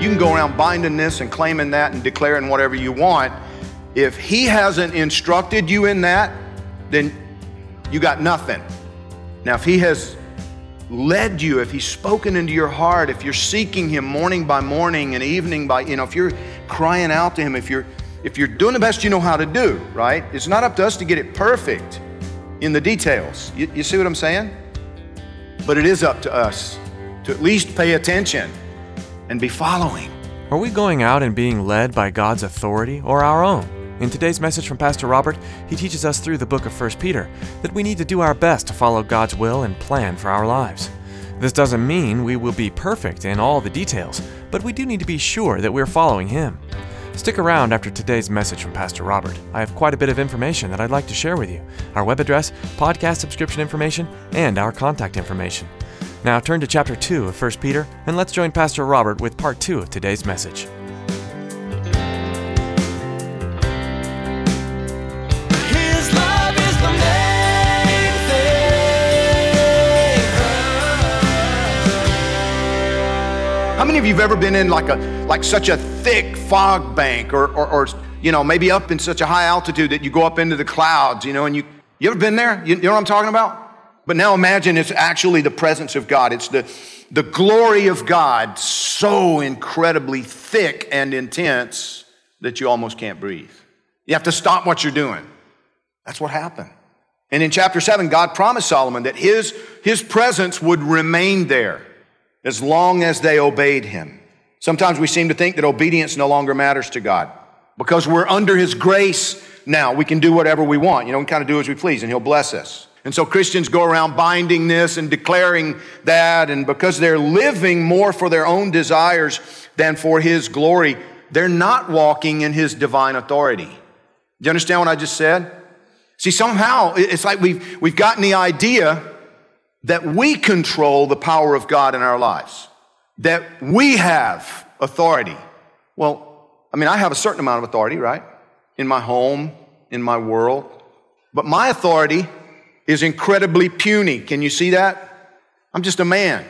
You can go around binding this and claiming that and declaring whatever you want. If he hasn't instructed you in that, then you got nothing. Now, if he has led you, if he's spoken into your heart, if you're seeking him morning by morning and evening by, you know, if you're crying out to him, if you're if you're doing the best you know how to do, right? It's not up to us to get it perfect in the details. You, you see what I'm saying? But it is up to us to at least pay attention and be following. Are we going out and being led by God's authority or our own? In today's message from Pastor Robert, he teaches us through the book of 1 Peter that we need to do our best to follow God's will and plan for our lives. This doesn't mean we will be perfect in all the details, but we do need to be sure that we're following Him. Stick around after today's message from Pastor Robert. I have quite a bit of information that I'd like to share with you our web address, podcast subscription information, and our contact information. Now turn to chapter 2 of 1 Peter, and let's join Pastor Robert with part 2 of today's message. His love is the main thing. How many of you have ever been in like a like such a thick fog bank or, or, or you know maybe up in such a high altitude that you go up into the clouds, you know, and you you ever been there? You, you know what I'm talking about? But now imagine it's actually the presence of God. It's the the glory of God so incredibly thick and intense that you almost can't breathe. You have to stop what you're doing. That's what happened. And in chapter 7, God promised Solomon that his, his presence would remain there as long as they obeyed him. Sometimes we seem to think that obedience no longer matters to God because we're under his grace now. We can do whatever we want. You know, we kind of do as we please and he'll bless us. And so Christians go around binding this and declaring that, and because they're living more for their own desires than for his glory, they're not walking in his divine authority. Do you understand what I just said? See, somehow it's like we've, we've gotten the idea that we control the power of God in our lives, that we have authority. Well, I mean, I have a certain amount of authority, right? In my home, in my world. But my authority is incredibly puny. Can you see that? I'm just a man.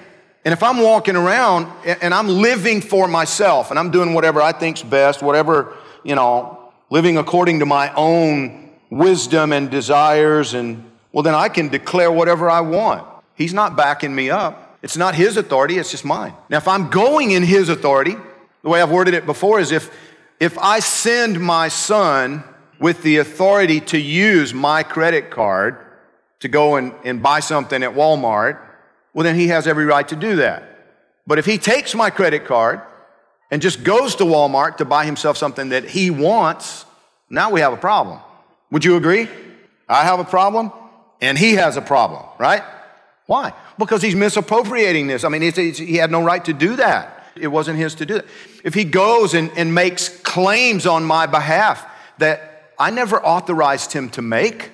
And if I'm walking around and I'm living for myself and I'm doing whatever I think's best, whatever, you know, living according to my own wisdom and desires and well then I can declare whatever I want. He's not backing me up. It's not his authority, it's just mine. Now if I'm going in his authority, the way I've worded it before is if if I send my son with the authority to use my credit card to go and, and buy something at Walmart, well, then he has every right to do that. But if he takes my credit card and just goes to Walmart to buy himself something that he wants, now we have a problem. Would you agree? I have a problem and he has a problem, right? Why? Because he's misappropriating this. I mean, he had no right to do that. It wasn't his to do that. If he goes and, and makes claims on my behalf that I never authorized him to make,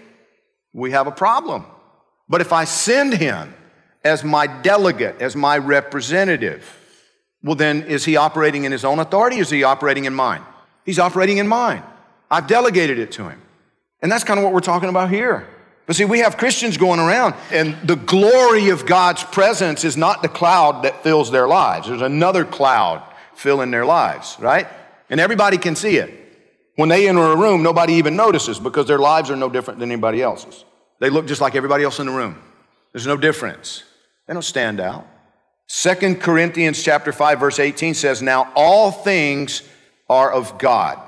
we have a problem. But if I send him as my delegate, as my representative, well, then is he operating in his own authority? is he operating in mine? He's operating in mine. I've delegated it to him. And that's kind of what we're talking about here. But see, we have Christians going around, and the glory of God's presence is not the cloud that fills their lives. There's another cloud filling their lives, right? And everybody can see it. When they enter a room, nobody even notices because their lives are no different than anybody else's. They look just like everybody else in the room. There's no difference. They don't stand out. Second Corinthians chapter 5 verse 18 says, "Now all things are of God."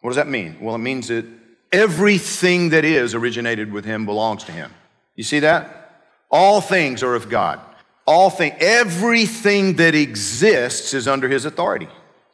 What does that mean? Well, it means that everything that is originated with him belongs to him. You see that? All things are of God. all things, everything that exists is under his authority,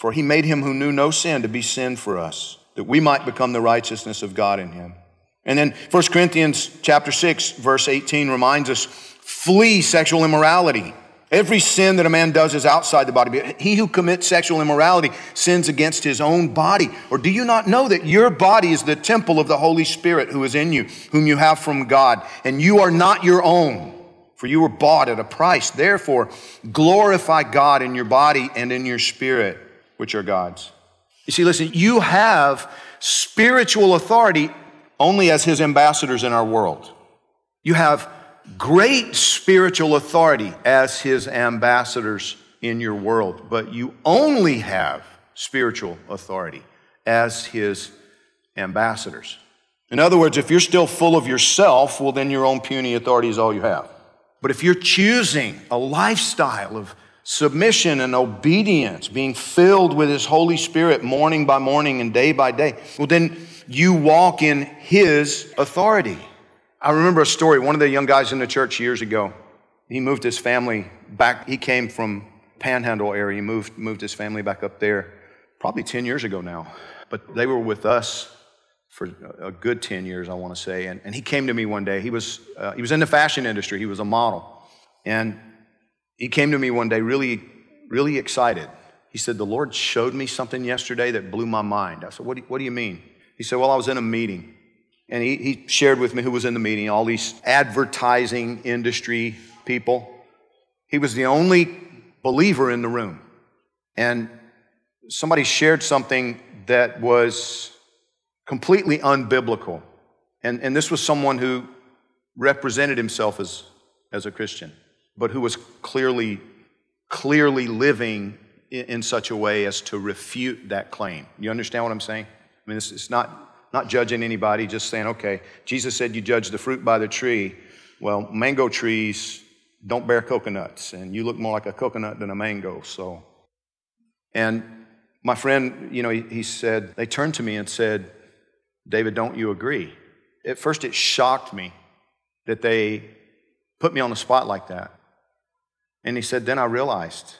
for he made him who knew no sin to be sin for us, that we might become the righteousness of God in him. And then 1 Corinthians chapter 6 verse 18 reminds us flee sexual immorality. Every sin that a man does is outside the body. But he who commits sexual immorality sins against his own body. Or do you not know that your body is the temple of the Holy Spirit who is in you, whom you have from God, and you are not your own? For you were bought at a price. Therefore, glorify God in your body and in your spirit, which are God's. You see, listen, you have spiritual authority only as his ambassadors in our world. You have great spiritual authority as his ambassadors in your world, but you only have spiritual authority as his ambassadors. In other words, if you're still full of yourself, well, then your own puny authority is all you have. But if you're choosing a lifestyle of submission and obedience, being filled with His Holy Spirit morning by morning and day by day, well, then you walk in His authority. I remember a story. One of the young guys in the church years ago, he moved his family back. He came from Panhandle area. He moved, moved his family back up there probably 10 years ago now. But they were with us for a good 10 years, I want to say. And, and he came to me one day. He was, uh, he was in the fashion industry, he was a model. And he came to me one day really, really excited. He said, The Lord showed me something yesterday that blew my mind. I said, What do you, what do you mean? He said, Well, I was in a meeting. And he, he shared with me who was in the meeting, all these advertising industry people. He was the only believer in the room. And somebody shared something that was completely unbiblical. And, and this was someone who represented himself as, as a Christian, but who was clearly, clearly living in, in such a way as to refute that claim. You understand what I'm saying? I mean, it's, it's not, not judging anybody, just saying, okay, Jesus said you judge the fruit by the tree. Well, mango trees don't bear coconuts, and you look more like a coconut than a mango, so. And my friend, you know, he, he said, they turned to me and said, David, don't you agree? At first, it shocked me that they put me on the spot like that. And he said, Then I realized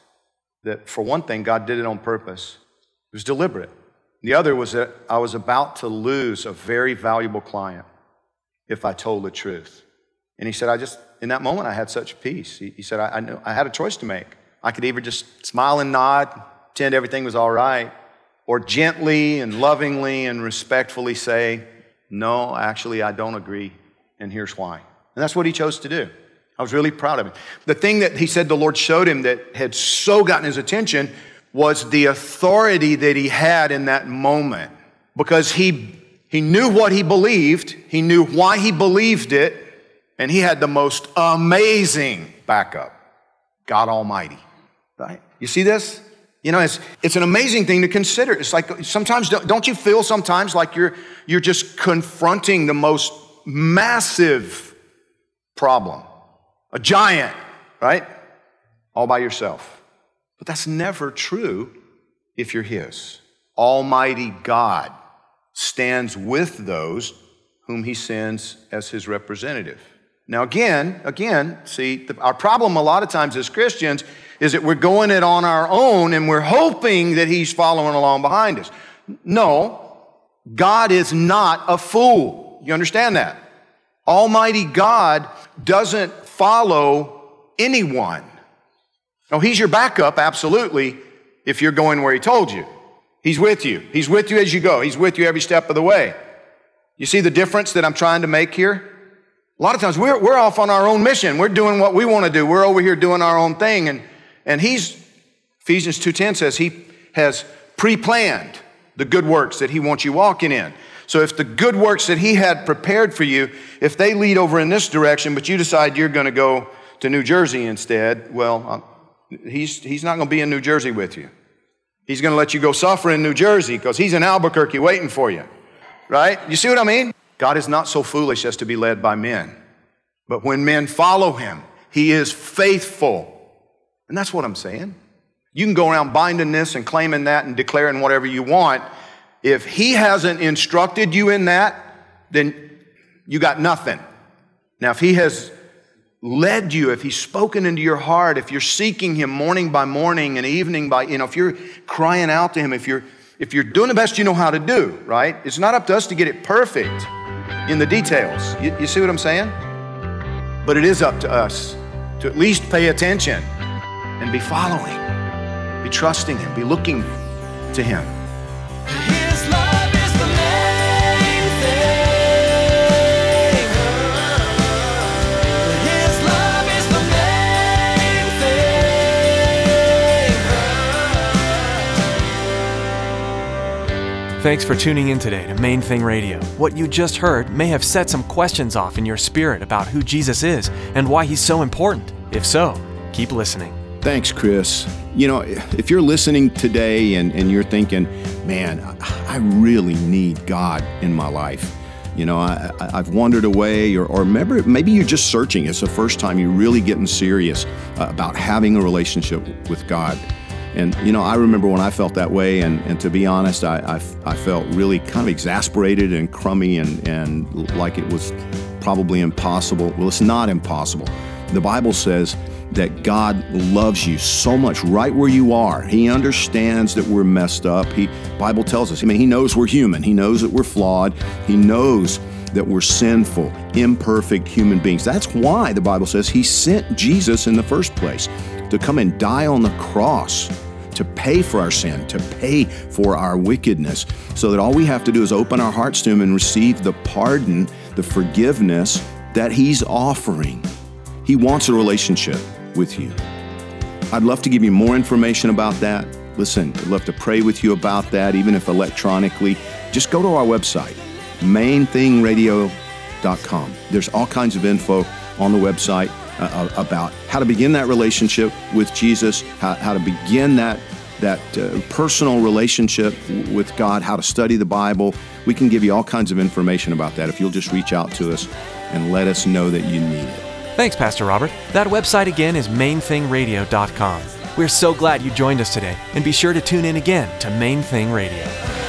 that for one thing, God did it on purpose, it was deliberate. The other was that I was about to lose a very valuable client if I told the truth. And he said, I just, in that moment, I had such peace. He, he said, I, I, knew, I had a choice to make. I could either just smile and nod, pretend everything was all right, or gently and lovingly and respectfully say, No, actually, I don't agree, and here's why. And that's what he chose to do. I was really proud of him. The thing that he said the Lord showed him that had so gotten his attention was the authority that he had in that moment because he, he knew what he believed, he knew why he believed it, and he had the most amazing backup God Almighty. Right? You see this? You know, it's, it's an amazing thing to consider. It's like sometimes, don't you feel sometimes like you're, you're just confronting the most massive problem? A giant, right? All by yourself. But that's never true if you're His. Almighty God stands with those whom He sends as His representative. Now, again, again, see, the, our problem a lot of times as Christians is that we're going it on our own and we're hoping that He's following along behind us. No, God is not a fool. You understand that? Almighty God doesn't follow anyone. No, He's your backup, absolutely, if you're going where He told you. He's with you. He's with you as you go. He's with you every step of the way. You see the difference that I'm trying to make here? A lot of times we're, we're off on our own mission. We're doing what we want to do. We're over here doing our own thing. And, and he's, Ephesians 2.10 says he has pre-planned the good works that he wants you walking in. So if the good works that he had prepared for you, if they lead over in this direction, but you decide you're going to go to New Jersey instead, well, uh, He's, he's not going to be in New Jersey with you. He's going to let you go suffer in New Jersey because he's in Albuquerque waiting for you. Right? You see what I mean? God is not so foolish as to be led by men. But when men follow him, he is faithful. And that's what I'm saying. You can go around binding this and claiming that and declaring whatever you want. If he hasn't instructed you in that, then you got nothing. Now, if he has led you, if he's spoken into your heart, if you're seeking him morning by morning and evening by, you know, if you're crying out to him, if you're if you're doing the best you know how to do, right? It's not up to us to get it perfect in the details. You, you see what I'm saying? But it is up to us to at least pay attention and be following, be trusting him, be looking to him. Thanks for tuning in today to Main Thing Radio. What you just heard may have set some questions off in your spirit about who Jesus is and why he's so important. If so, keep listening. Thanks, Chris. You know, if you're listening today and, and you're thinking, man, I really need God in my life. You know, I, I've wandered away, or, or maybe, maybe you're just searching. It's the first time you're really getting serious uh, about having a relationship with God. And, you know, I remember when I felt that way, and, and to be honest, I, I, I felt really kind of exasperated and crummy and, and like it was probably impossible. Well, it's not impossible. The Bible says that God loves you so much right where you are. He understands that we're messed up. He Bible tells us. I mean, he knows we're human. He knows that we're flawed. He knows that we're sinful, imperfect human beings. That's why the Bible says he sent Jesus in the first place to come and die on the cross to pay for our sin, to pay for our wickedness, so that all we have to do is open our hearts to Him and receive the pardon, the forgiveness that He's offering. He wants a relationship with you. I'd love to give you more information about that. Listen, I'd love to pray with you about that, even if electronically. Just go to our website, mainthingradio.com. There's all kinds of info on the website uh, about how to begin that relationship with Jesus, how, how to begin that that uh, personal relationship with God, how to study the Bible. We can give you all kinds of information about that if you'll just reach out to us and let us know that you need it. Thanks, Pastor Robert. That website again is mainthingradio.com. We're so glad you joined us today, and be sure to tune in again to Main Thing Radio.